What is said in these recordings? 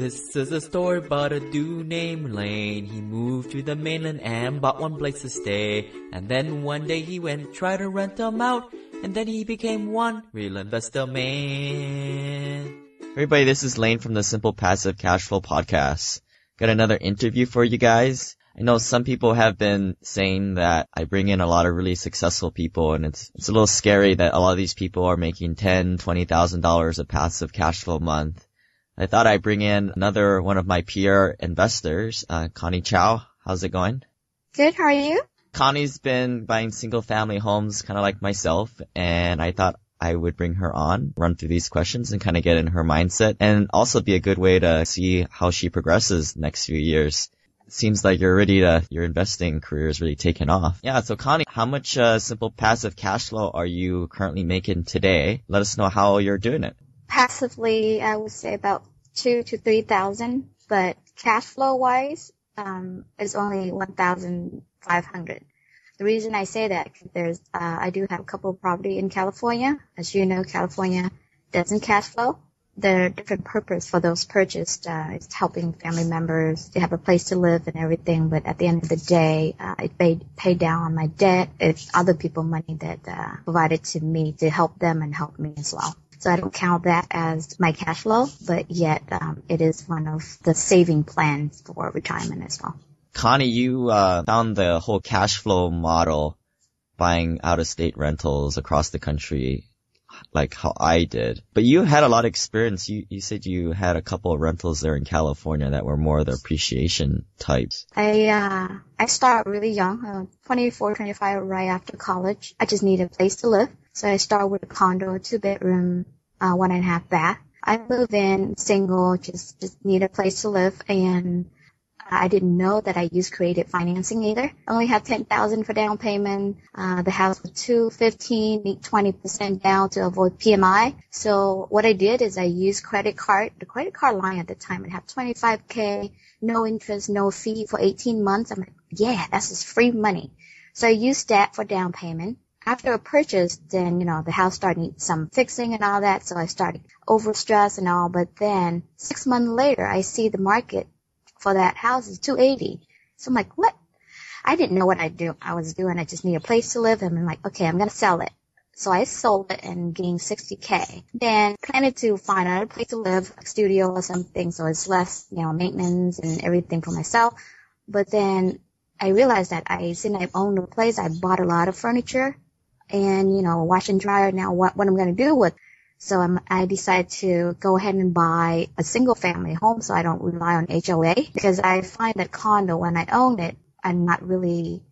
This is a story about a dude named Lane. He moved to the mainland and bought one place to stay. And then one day he went try to rent them out. And then he became one real investor man. Everybody, this is Lane from the Simple Passive Cash Flow Podcast. Got another interview for you guys. I know some people have been saying that I bring in a lot of really successful people and it's, it's a little scary that a lot of these people are making ten, twenty thousand dollars of passive cash flow a month. I thought I'd bring in another one of my peer investors, uh, Connie Chow. How's it going? Good, how are you? Connie's been buying single family homes kind of like myself and I thought I would bring her on, run through these questions and kind of get in her mindset and also be a good way to see how she progresses next few years seems like you're ready to, your investing career is really taking off. Yeah, so Connie, how much uh, simple passive cash flow are you currently making today? Let us know how you're doing it. Passively, I would say about two to three thousand, but cash flow wise, um, is only one thousand five hundred. The reason I say that, there's, uh, I do have a couple of property in California. As you know, California doesn't cash flow the different purpose for those purchased. Uh, it's helping family members to have a place to live and everything. But at the end of the day, uh, it paid, paid down on my debt. It's other people money that uh, provided to me to help them and help me as well. So I don't count that as my cash flow, but yet um, it is one of the saving plans for retirement as well. Connie, you uh, found the whole cash flow model buying out of state rentals across the country like how I did. But you had a lot of experience. You, you said you had a couple of rentals there in California that were more the appreciation types. I, uh, I started really young, uh, 24, 25, right after college. I just needed a place to live. So I started with a condo, two bedroom, uh, one and a half bath. I moved in single, just, just need a place to live and I didn't know that I used creative financing either. I only had 10,000 for down payment. Uh, the house was 215, need 20% down to avoid PMI. So what I did is I used credit card. The credit card line at the time it had 25k, no interest, no fee for 18 months. I'm like, yeah, that's just free money. So I used that for down payment after a purchase, then, you know, the house started need some fixing and all that. So I started overstressed and all. But then six months later, I see the market for that house is 280. So I'm like, what? I didn't know what I do. I was doing. I just need a place to live. And I'm like, okay, I'm gonna sell it. So I sold it and gained 60k. Then planning to find another place to live, a studio or something, so it's less, you know, maintenance and everything for myself. But then I realized that I, since I owned the place, I bought a lot of furniture and, you know, wash and dryer. Now what, what I'm to do with so I'm, I decided to go ahead and buy a single family home so I don't rely on HOA because I find that condo when I own it, I'm not really,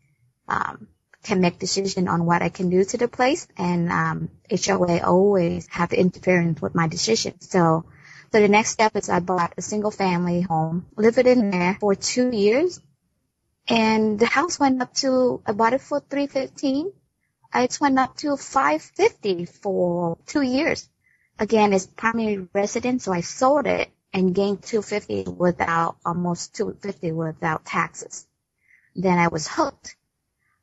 um, can make decision on what I can do to the place. And, um, HOA always have interference with my decision. So, so the next step is I bought a single family home, lived in there for two years and the house went up to, I bought it for 315 it went up to 550 for two years again, it's primary residence, so I sold it and gained 250 without, almost 250 without taxes. Then I was hooked.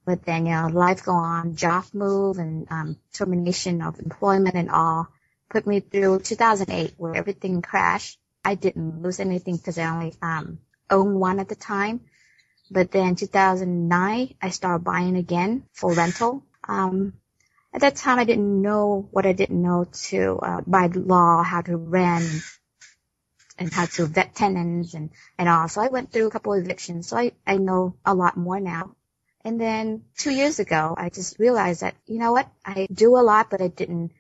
But then, you know, life go on, job move and um, termination of employment and all put me through 2008 where everything crashed. I didn't lose anything because I only um, owned one at the time. But then 2009, I started buying again for rental. Um, at that time I didn't know what I didn't know to uh, by law how to rent and how to vet tenants and and all. So I went through a couple of evictions, so I I know a lot more now. And then two years ago, I just realized that you know what I do a lot, but I didn't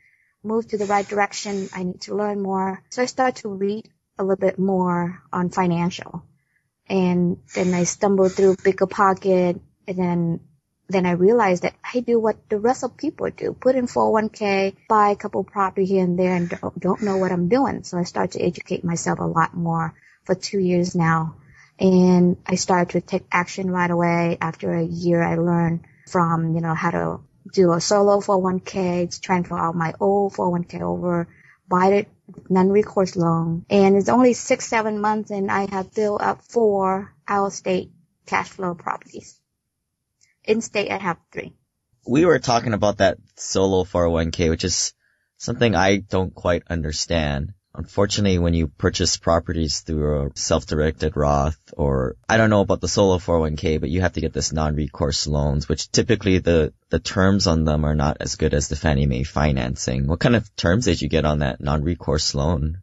move to the right direction. I need to learn more. So I started to read a little bit more on financial. And then I stumbled through Bigger Pocket, and then then I realized that I do what the rest of people do. Put in 401k, buy a couple property here and there and don't, don't know what I'm doing. So I started to educate myself a lot more for two years now. And I started to take action right away. After a year, I learned from, you know, how to do a solo 401k, transfer out my old 401k over, buy it non-recourse loan. And it's only six, seven months and I have built up four out-of-state cash flow properties. In state, I have three. We were talking about that solo 401k, which is something I don't quite understand. Unfortunately, when you purchase properties through a self-directed Roth or I don't know about the solo 401k, but you have to get this non-recourse loans, which typically the, the terms on them are not as good as the Fannie Mae financing. What kind of terms did you get on that non-recourse loan?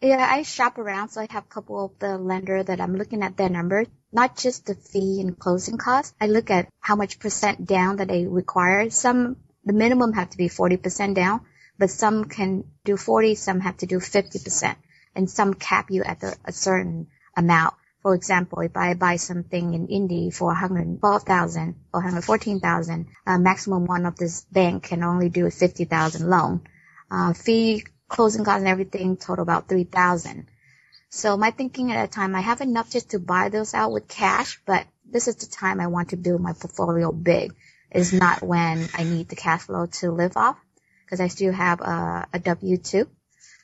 Yeah, I shop around, so I have a couple of the lender that I'm looking at their number, not just the fee and closing costs. I look at how much percent down that they require. Some, the minimum have to be 40% down but some can do 40, some have to do 50%, and some cap you at a certain amount. For example, if I buy something in Indy for 112,000 or 114,000, uh, maximum one of this bank can only do a 50,000 loan. Uh, fee, closing costs and everything total about 3,000. So my thinking at that time, I have enough just to buy those out with cash, but this is the time I want to build my portfolio big. Is not when I need the cash flow to live off because I still have a, a W-2.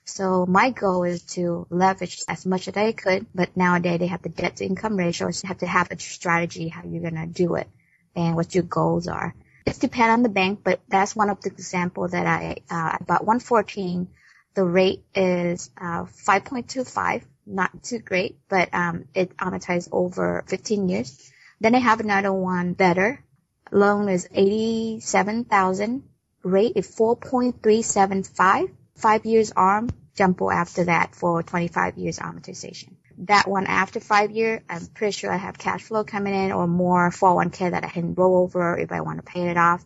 So my goal is to leverage as much as I could, but nowadays they have the debt to income ratio, so you have to have a strategy how you're gonna do it and what your goals are. It depends on the bank, but that's one of the examples that I, uh, about 114, the rate is, uh, 5.25, not too great, but, um, it amortizes over 15 years. Then I have another one better. Loan is 87,000 rate is 4.375. Five years arm, jumbo after that for 25 years amortization. That one after five year, I'm pretty sure I have cash flow coming in or more 401k that I can roll over if I want to pay it off.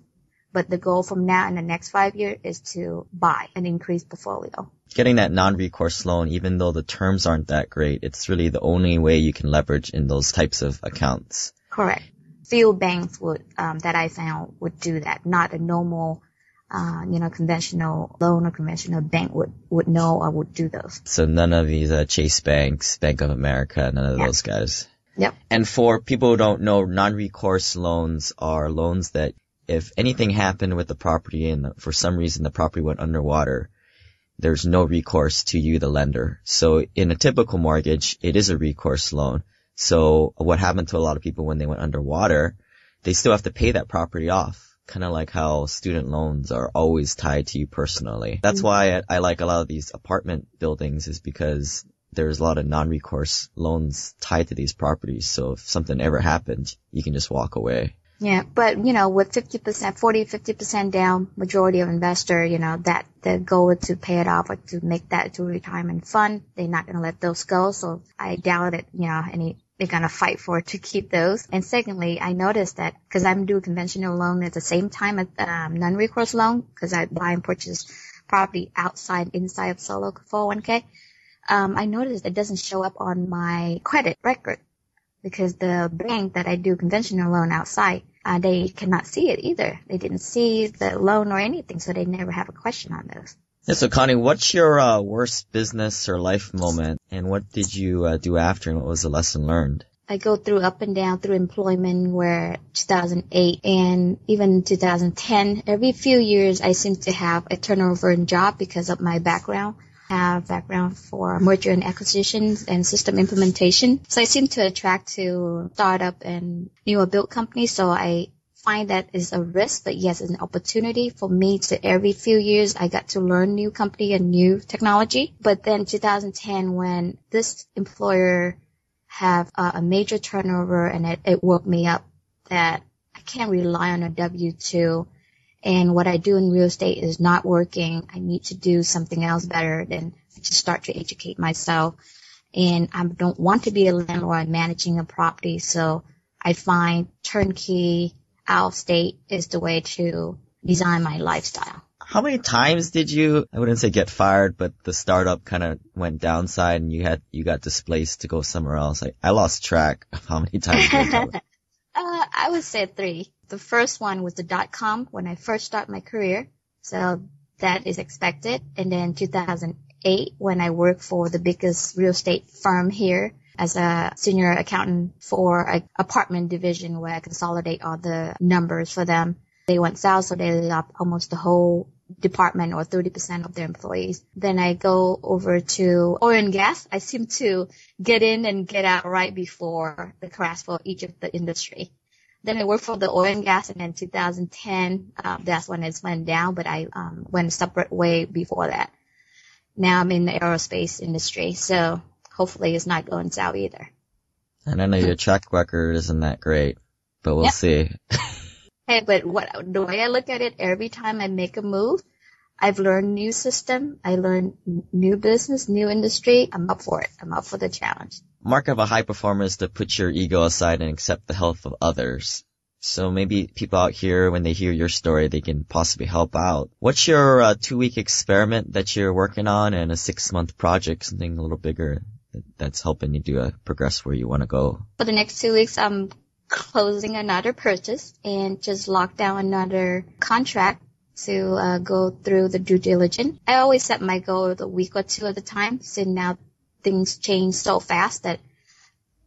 But the goal from now in the next five years is to buy an increased portfolio. Getting that non-recourse loan, even though the terms aren't that great, it's really the only way you can leverage in those types of accounts. Correct. Few banks would, um, that I found would do that, not a normal uh, you know, conventional loan or conventional bank would, would know or would do those. So none of these uh, Chase Banks, Bank of America, none of those guys. Yep. And for people who don't know, non-recourse loans are loans that if anything happened with the property and for some reason the property went underwater, there's no recourse to you, the lender. So in a typical mortgage, it is a recourse loan. So what happened to a lot of people when they went underwater, they still have to pay that property off kind of like how student loans are always tied to you personally. That's mm-hmm. why I, I, like a lot of these apartment buildings is because there's a lot of non-recourse loans tied to these properties. So if something ever happened, you can just walk away. Yeah, but you know, with 50%, 40, 50% down, majority of investor, you know, that the goal is to pay it off or to make that to retirement fund. They're not going to let those go. So I doubt it, you know, any they're gonna fight for to keep those. And secondly, I noticed that because I'm doing conventional loan at the same time as um, non-recourse loan because I buy and purchase property outside, inside of solo 401k. Um, I noticed it doesn't show up on my credit record because the bank that I do conventional loan outside, uh, they cannot see it either. They didn't see the loan or anything, so they never have a question on those. Yeah, so Connie, what's your uh, worst business or life moment, and what did you uh, do after, and what was the lesson learned? I go through up and down through employment where 2008 and even 2010, every few years I seem to have a turnover in job because of my background. Have background for merger and acquisitions and system implementation. So I seem to attract to startup and newer build companies. So I find that is a risk, but yes, an opportunity for me to every few years I got to learn new company and new technology. But then 2010 when this employer have uh, a major turnover and it, it woke me up that I can't rely on a W-2 and what I do in real estate is not working. I need to do something else better than to start to educate myself. And I don't want to be a landlord managing a property. So I find turnkey out of state is the way to design my lifestyle. How many times did you, I wouldn't say get fired, but the startup kind of went downside and you had, you got displaced to go somewhere else? I, I lost track of how many times. I would say three. The first one was the dot com when I first started my career. So that is expected. And then 2008 when I worked for the biggest real estate firm here as a senior accountant for an apartment division where I consolidate all the numbers for them. They went south, so they laid off almost the whole department or 30% of their employees. Then I go over to oil and gas. I seem to get in and get out right before the crash for each of the industry. Then I worked for the oil and gas and then 2010, uh, that's when it went down, but I um, went a separate way before that. now I'm in the aerospace industry, so hopefully it's not going south either. And I know your track record isn't that great, but we'll Yep. see. Hey, but what the way I look at it, every time I make a move, I've learned new system, I learned new business, new industry. I'm up for it. I'm up for the challenge. Mark of a high performer is to put your ego aside and accept the health of others. So maybe people out here, when they hear your story, they can possibly help out. What's your uh, two-week experiment that you're working on and a six-month project, something a little bigger that's helping you do a progress where you want to go? For the next two weeks, I'm closing another purchase and just lock down another contract to uh, go through the due diligence. I always set my goal the week or two at a time. So now things change so fast that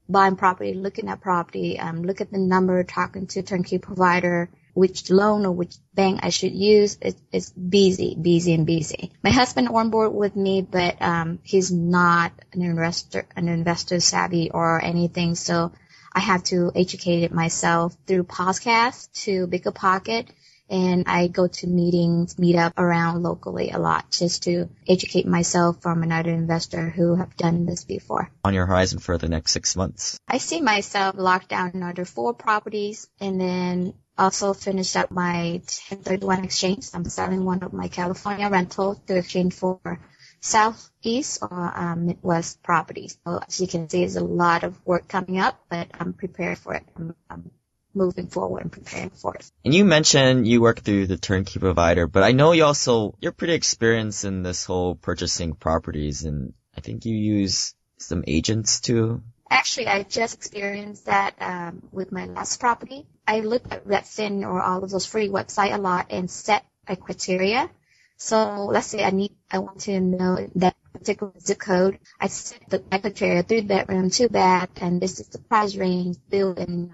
buying property, looking at property, um, look at the number, talking to turnkey provider, which loan or which bank I should use. It, it's busy, busy and busy. My husband on board with me, but um, he's not an investor, an investor savvy or anything. So I have to educate it myself through podcasts to Bigger Pocket. And I go to meetings, meet up around locally a lot just to educate myself from another investor who have done this before. On your horizon for the next six months? I see myself locked down another four properties and then also finish up my 1031 exchange. I'm selling one of my California rental to exchange for southeast or um, Midwest properties. So as you can see, there's a lot of work coming up, but I'm prepared for it. I'm, I'm moving forward and preparing for it. And you mentioned you work through the turnkey provider, but I know you also, you're pretty experienced in this whole purchasing properties and I think you use some agents too. Actually, I just experienced that um, with my last property. I looked at Redfin or all of those free website a lot and set a criteria. So let's say I need, I want to know that particular zip code. I set the criteria, three bedroom, two bath, and this is the price range, built in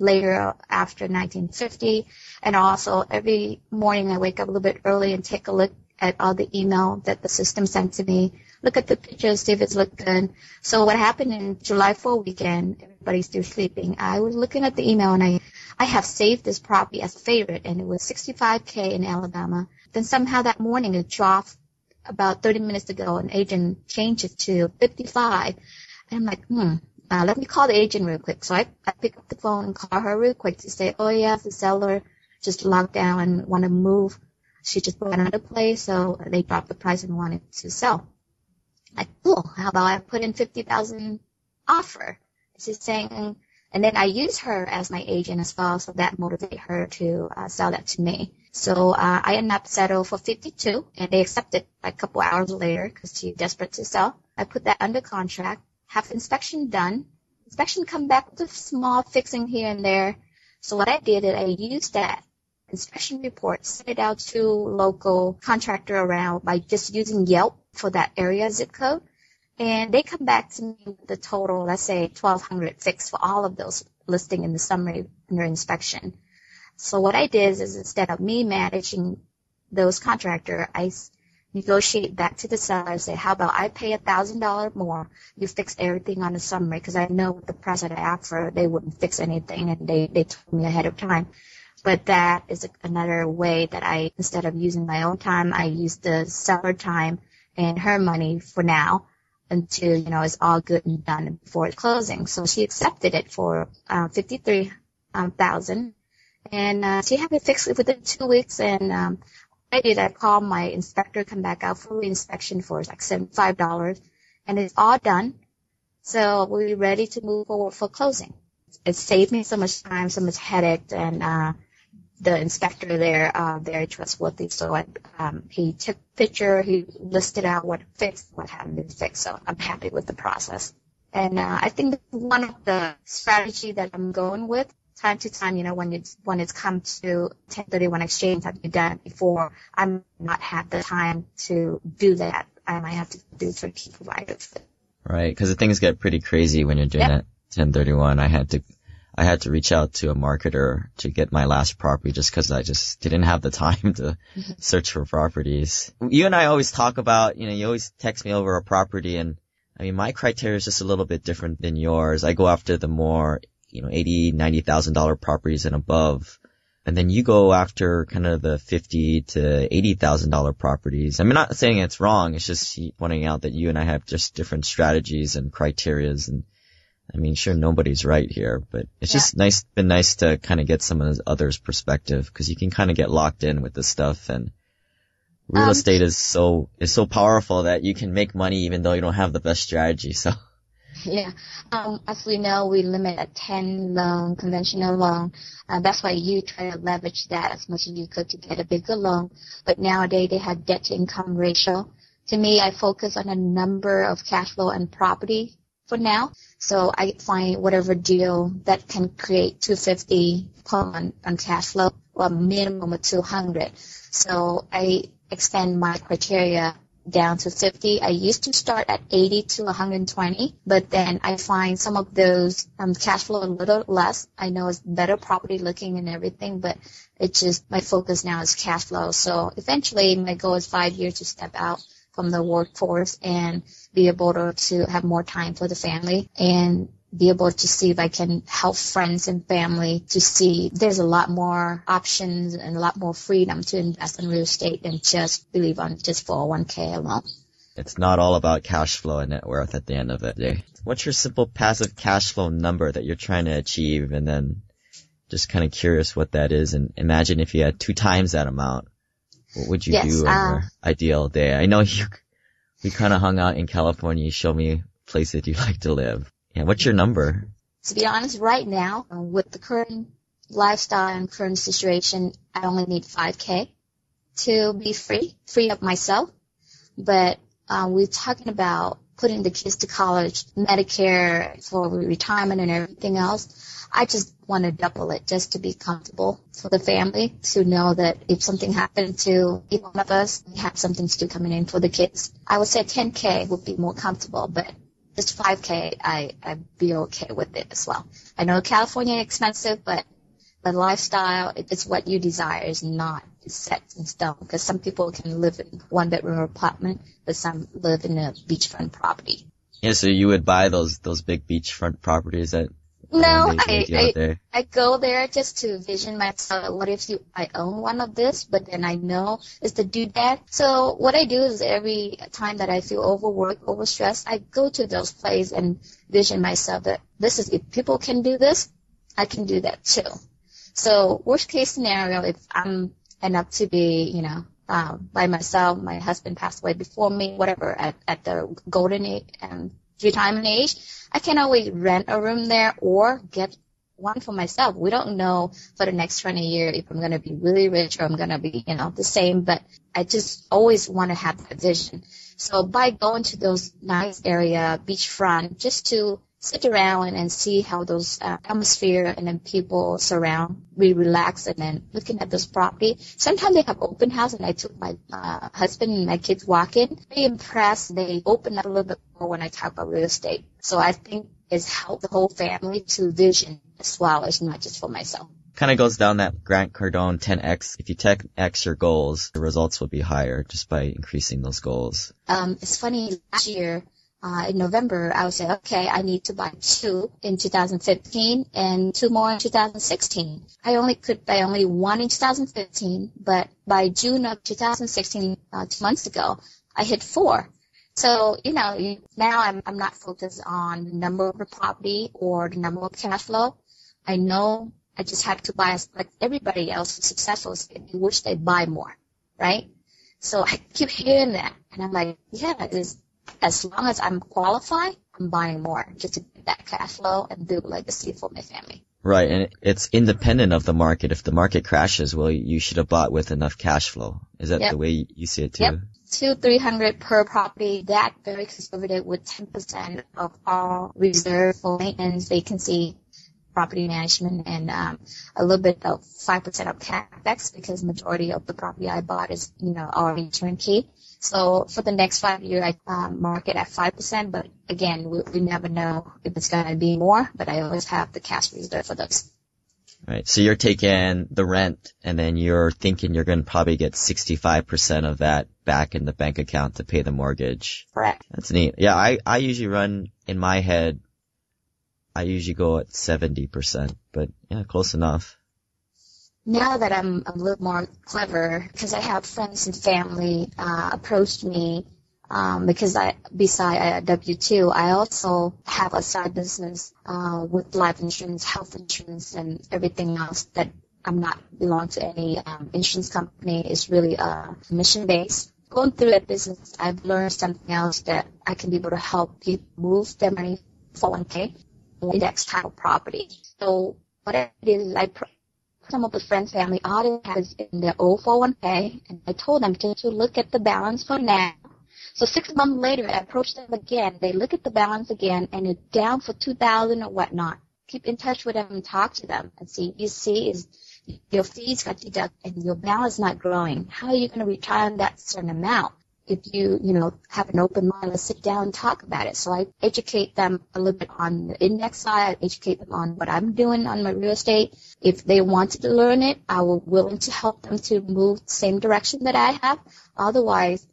later after 1950. And also every morning I wake up a little bit early and take a look at all the email that the system sent to me. Look at the pictures, see if it's look good. So what happened in July 4 weekend, everybody's still sleeping. I was looking at the email and I, I have saved this property as a favorite and it was 65k in Alabama. Then somehow that morning it dropped about 30 minutes ago. An agent changed it to 55. And I'm like, hmm, uh, let me call the agent real quick. So I, I pick up the phone and call her real quick to say, oh yeah, the seller just locked down and want to move. She just bought another place, so they dropped the price and wanted to sell. Like, cool. How about I put in 50,000 offer? She's saying, and then I use her as my agent as well, so that motivate her to uh, sell that to me. So uh, I ended up settle for 52, and they accepted a couple hours later because she's desperate to sell. I put that under contract, have inspection done. Inspection come back with small fixing here and there. So what I did is I used that inspection report, sent it out to local contractor around by just using Yelp for that area zip code. And they come back to me with the total, let's say 1200 fixed for all of those listing in the summary under inspection. So what I did is instead of me managing those contractor, I negotiate back to the seller and say, how about I pay a thousand dollar more? You fix everything on the summary because I know with the price that I offer, they wouldn't fix anything and they, they told me ahead of time. But that is another way that I, instead of using my own time, I use the seller time and her money for now until, you know, it's all good and done before closing. So she accepted it for, uh, 53,000 and, uh, she had it fixed within two weeks and, um, I did, I called my inspector, come back out for inspection for like $75 and it's all done. So we're ready to move forward for closing. It saved me so much time, so much headache and, uh, the inspector there, uh, very trustworthy. So I, um, he took picture, he listed out what fixed, what hadn't been fixed. So I'm happy with the process. And, uh, I think one of the strategy that I'm going with time to time, you know, when it's, when it's come to 1031 exchange, have you done before? I'm not had the time to do that. I might have to do for key providers. Right, because the things get pretty crazy when you're doing Yep. that 1031. I had to, I had to reach out to a marketer to get my last property just because I just didn't have the time to mm-hmm. search for properties. You and I always talk about, you know, you always text me over a property and I mean, my criteria is just a little bit different than yours. I go after the more, you know, eighty, ninety thousand dollar properties and above. And then you go after kind of the fifty to eighty thousand dollar properties. I'm not saying it's wrong. It's just pointing out that you and I have just different strategies and criterias. And I mean, sure, nobody's right here, but it's Yeah. just nice, been nice to kind of get some of the others' perspective because you can kind of get locked in with this stuff and real Um, estate is so, is so powerful that you can make money even though you don't have the best strategy. So Yeah. Um, as we know, we limit a 10 loan, conventional loan. Uh, that's why you try to leverage that as much as you could to get a bigger loan. But nowadays they have debt to income ratio. To me, I focus on a number of cash flow and property for now. So I find whatever deal that can create 250 per month on cash flow or minimum of 200. So I expand my criteria down to 50. I used to start at 80 to 120, but then I find some of those um, cash flow a little less. I know it's better property looking and everything, but it's just my focus now is cash flow. So eventually my goal is five years to step out from the workforce and be able to, to have more time for the family and be able to see if I can help friends and family to see there's a lot more options and a lot more freedom to invest in real estate than just believe on just 401k alone. it's not all about cash flow and net worth at the end of the day. What's your simple passive cash flow number that you're trying to achieve? And then just kind of curious what that is. And imagine if you had two times that amount, what would you Yes, do uh, your ideal day? I know you, we kind of hung out in California. You showed me places you like to live. Yeah. What's your number? To be honest, right now, uh, with the current lifestyle and current situation, I only need 5k to be free, free of myself. But uh, we're talking about putting the kids to college, Medicare for retirement and everything else. I just want to double it just to be comfortable for the family to know that if something happened to each one of us, we have something still coming in for the kids. I would say 10k would be more comfortable, but just 5k, I, I'd be okay with it as well. I know California is expensive, but the lifestyle, it's what you desire is not set in stone. Because some people can live in one bedroom apartment, but some live in a beachfront property. Yeah. So you would buy those, those big beachfront properties that No, I, I. I go there just to vision myself. What if you, I own one of this, but then I know is to do that. So what I do is every time that I feel overworked, overstressed, I go to those places and vision myself that this is, if people can do this, I can do that too. So worst case scenario, if I'm enough to be, you know, um, by myself, my husband passed away before me, whatever, at, at the golden age and retirement age, I can always rent a room there or get one for myself. We don't know for the next 20 years if I'm going to be really rich or I'm going to be, you know, the same, but I just always want to have that vision. So by going to those nice area, beachfront, just to sit around and, see how those uh, atmosphere and then people surround, we relax and then looking at this property. Sometimes they have open house and I took my uh, husband and my kids walking. They impressed. They open up a little bit more when I talk about real estate. So I think it's helped the whole family to vision as well as not just for myself. kind of goes down that Grant Cardone 10x. If you 10x your goals, the results will be higher just by increasing those goals. Um, it's funny, last year, uh, in November, I would say, okay, I need to buy two in 2015 and two more in 2016. I only could buy only one in 2015, but by June of 2016, uh, two months ago, I hit four. So, you know, now I'm, I'm not focused on the number of the property or the number of cash flow. I know I just have to buy, as like everybody else who's successful, they wish they buy more, right? So I keep hearing that, and I'm like, yeah, it's, as long as I'm qualified, I'm buying more just to get that cash flow and build legacy for my family. Right, and it's independent of the market. If the market crashes, well, you should have bought with enough cash flow. Is that Yep. the way you see it too? Yep. Two, three hundred per property. That very conservative with ten percent of all reserve for maintenance, vacancy, property management, and um, a little bit of five percent of capex because majority of the property I bought is you know already turnkey. So for the next five year, I um, mark it at five percent. But again, we, we never know if it's going to be more. But I always have the cash reserve for those. Right. So you're taking the rent and then you're thinking you're going to probably get 65% of that back in the bank account to pay the mortgage. Correct. That's neat. Yeah, I, I usually run in my head, I usually go at 70%, but yeah, close enough. Now that I'm a little more clever, because I have friends and family uh, approached me um, because I, beside W two, I also have a side business uh, with life insurance, health insurance, and everything else that I'm not belong to any um, insurance company. It's really uh, mission based. Going through that business, I've learned something else that I can be able to help people move their money 401k index title property. So what I did is I some of the friends family already has in their old 401k, and I told them to, to look at the balance for now. So six months later, I approached them again. They look at the balance again, and it's down for 2000 or whatnot. Keep in touch with them and talk to them and see. You see, is your fees got deducted and your balance not growing. How are you going to retire on that certain amount? If you, you know, have an open mind, let's sit down and talk about it. So I educate them a little bit on the index side, I educate them on what I'm doing on my real estate. If they wanted to learn it, I will willing to help them to move the same direction that I have. Otherwise,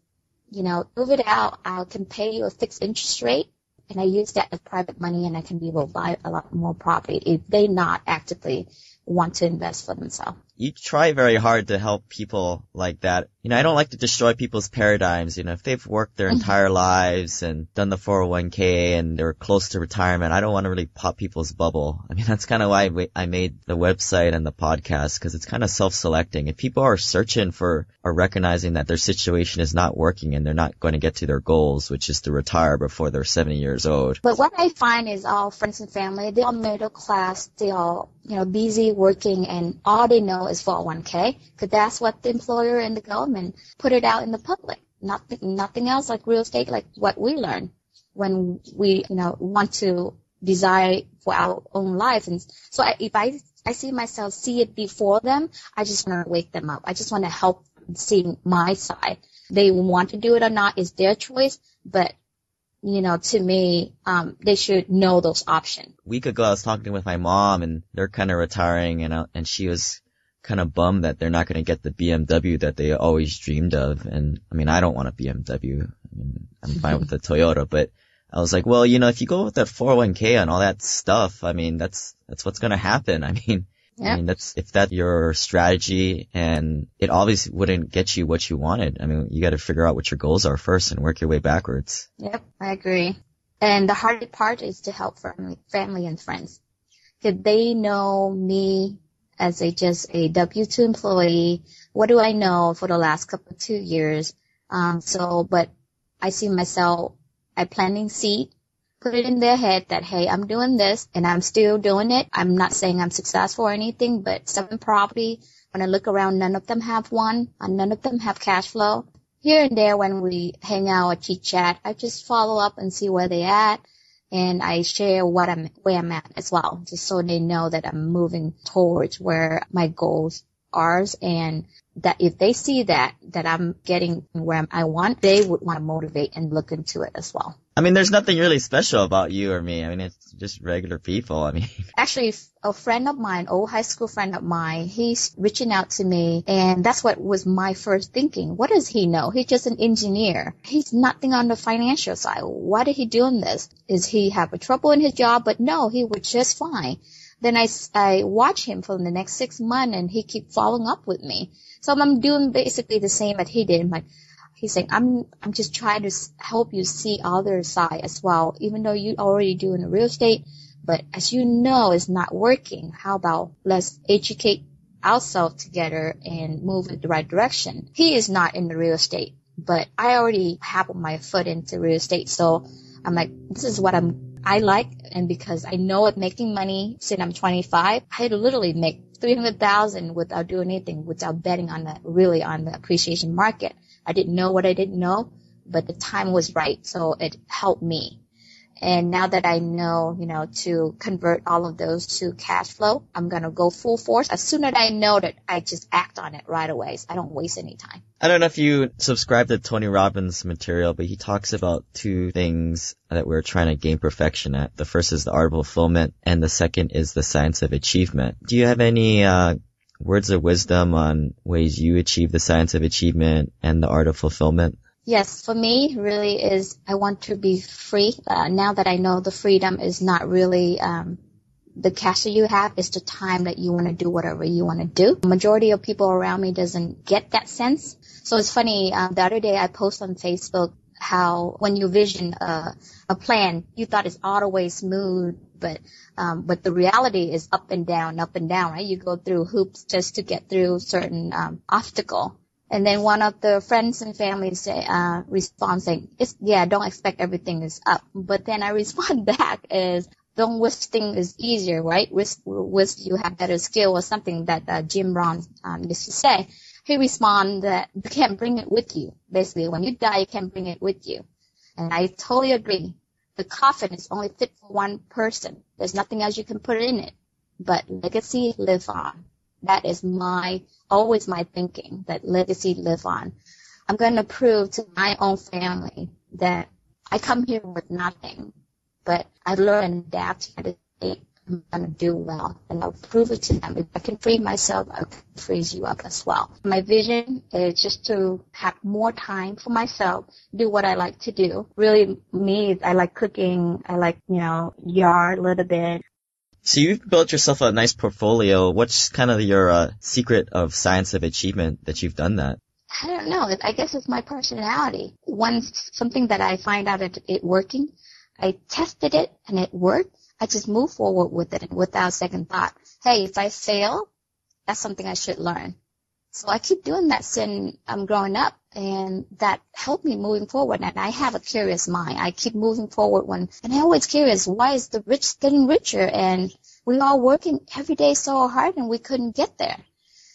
you know, move it out. I can pay you a fixed interest rate and I use that as private money and I can be able to buy a lot more property if they not actively want to invest for themselves you try very hard to help people like that. You know, I don't like to destroy people's paradigms. You know, if they've worked their mm-hmm. entire lives and done the 401k and they're close to retirement, I don't want to really pop people's bubble. I mean, that's kind of why I made the website and the podcast because it's kind of self-selecting. If people are searching for or recognizing that their situation is not working and they're not going to get to their goals, which is to retire before they're 70 years old. But what I find is all friends and family, they're all middle class, they're all, you know, busy working and all they know is 401k because that's what the employer and the government put it out in the public. Nothing, nothing else like real estate, like what we learn when we, you know, want to desire for our own life. And so I, if I, I see myself see it before them, I just want to wake them up. I just want to help see my side. They want to do it or not is their choice, but you know, to me, um, they should know those options. Week ago, I was talking with my mom, and they're kind of retiring, and and she was kind of bummed that they're not going to get the BMW that they always dreamed of. And I mean, I don't want a BMW. I mean, I'm fine with the Toyota, but I was like, well, you know, if you go with that 401k and all that stuff, I mean, that's, that's what's going to happen. I mean, I mean, that's, if that's your strategy and it obviously wouldn't get you what you wanted. I mean, you got to figure out what your goals are first and work your way backwards. Yep, I agree. And the hardest part is to help family, family and friends. Because they know me as a just a W-2 employee. What do I know for the last couple of two years? Um, so, but I see myself, I planting seed, put it in their head that, hey, I'm doing this and I'm still doing it. I'm not saying I'm successful or anything, but seven property, when I look around, none of them have one and none of them have cash flow. Here and there when we hang out or chit chat, I just follow up and see where they at and I share what I'm where I'm at as well, just so they know that I'm moving towards where my goals are and that if they see that that I'm getting where I want, they would want to motivate and look into it as well. I mean, there's nothing really special about you or me. I mean, it's just regular people. I mean, actually, a friend of mine, old high school friend of mine, he's reaching out to me, and that's what was my first thinking. What does he know? He's just an engineer. He's nothing on the financial side. Why did he doing this? Is he have a trouble in his job? But no, he was just fine. Then I, I watch him for the next six months, and he keep following up with me. So I'm doing basically the same that he did. I'm like, he's saying, I'm, I'm just trying to help you see other side as well, even though you already do in the real estate, but as you know, it's not working. How about let's educate ourselves together and move in the right direction. He is not in the real estate, but I already have my foot into real estate. So I'm like, this is what I'm, I like. And because I know it making money since I'm 25, I literally make 300,000 without doing anything, without betting on the, really on the appreciation market. I didn't know what I didn't know, but the time was right. So it helped me. And now that I know, you know, to convert all of those to cash flow, I'm going to go full force. As soon as I know that, I just act on it right away. So I don't waste any time. I don't know if you subscribe to Tony Robbins material, but he talks about two things that we're trying to gain perfection at. The first is the art of fulfillment and the second is the science of achievement. Do you have any, uh, words of wisdom on ways you achieve the science of achievement and the art of fulfillment? Yes, for me, really is I want to be free. Uh, now that I know the freedom is not really um, the cash that you have is the time that you want to do whatever you want to do. The Majority of people around me doesn't get that sense. So it's funny. Um, the other day I post on Facebook how when you vision a, a plan, you thought it's way smooth, but um, but the reality is up and down, up and down, right? You go through hoops just to get through certain um, obstacle. And then one of the friends and family say, uh, respond saying, it's, yeah, don't expect everything is up. But then I respond back is, don't wish things is easier, right? Wish, wish you have better skill or something that uh, Jim Rohn um, used to say he respond that you can't bring it with you. Basically, when you die, you can't bring it with you. And I totally agree. The coffin is only fit for one person. There's nothing else you can put in it. But legacy live on. That is my, always my thinking, that legacy live on. I'm going to prove to my own family that I come here with nothing, but I learn and adapt and I'm gonna do well, and I'll prove it to them. If I can free myself, I can freeze you up as well. My vision is just to have more time for myself, do what I like to do. Really, me, I like cooking. I like, you know, yard a little bit. So you've built yourself a nice portfolio. What's kind of your uh, secret of science of achievement that you've done that? I don't know. I guess it's my personality. Once something that I find out it, it working, I tested it and it worked. I just move forward with it without second thought. Hey, if I fail, that's something I should learn. So I keep doing that since I'm growing up and that helped me moving forward. And I have a curious mind. I keep moving forward when, and I'm always curious, why is the rich getting richer? And we all working every day so hard and we couldn't get there.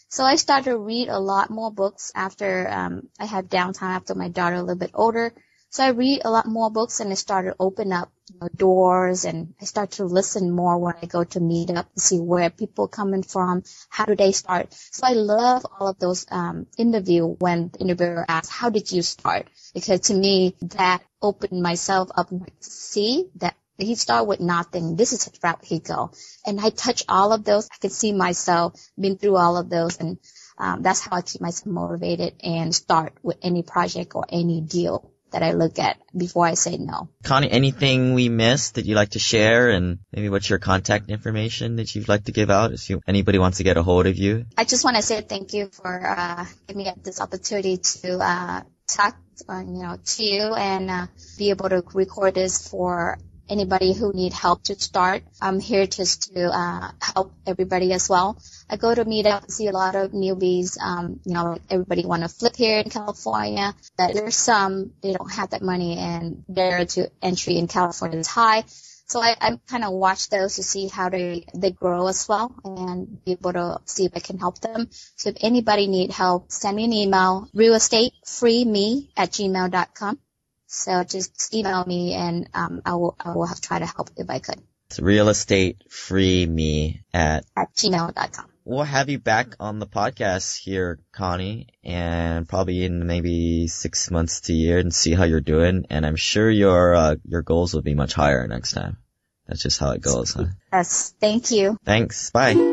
So I started to read a lot more books after um, I had downtime after my daughter a little bit older. So I read a lot more books and I started to open up you know, doors and I start to listen more when I go to meet up to see where people coming from, how do they start. So I love all of those um, interview when the interviewer asks, how did you start? Because to me, that opened myself up to see that he started with nothing. This is the route he go. And I touch all of those. I can see myself been through all of those and um, that's how I keep myself motivated and start with any project or any deal that I look at before I say no. Connie, anything we missed that you'd like to share and maybe what's your contact information that you'd like to give out if you, anybody wants to get a hold of you? I just want to say thank you for uh, giving me this opportunity to uh, talk uh, you know, to you and uh, be able to record this for anybody who need help to start. I'm here just to uh, help everybody as well. I go to meetup, see a lot of newbies. Um, you know, everybody want to flip here in California. but there's some they don't have that money and barrier to entry in California is high. So I, I kind of watch those to see how they, they grow as well and be able to see if I can help them. So if anybody need help, send me an email, real estate realestatefreeme at gmail.com. So just email me and um, I will I will have try to help if I could. It's real estate free me at at gmail.com. We'll have you back on the podcast here, Connie, and probably in maybe six months to a year and see how you're doing. And I'm sure your uh, your goals will be much higher next time. That's just how it goes, huh? Yes. Thank you. Thanks. Bye.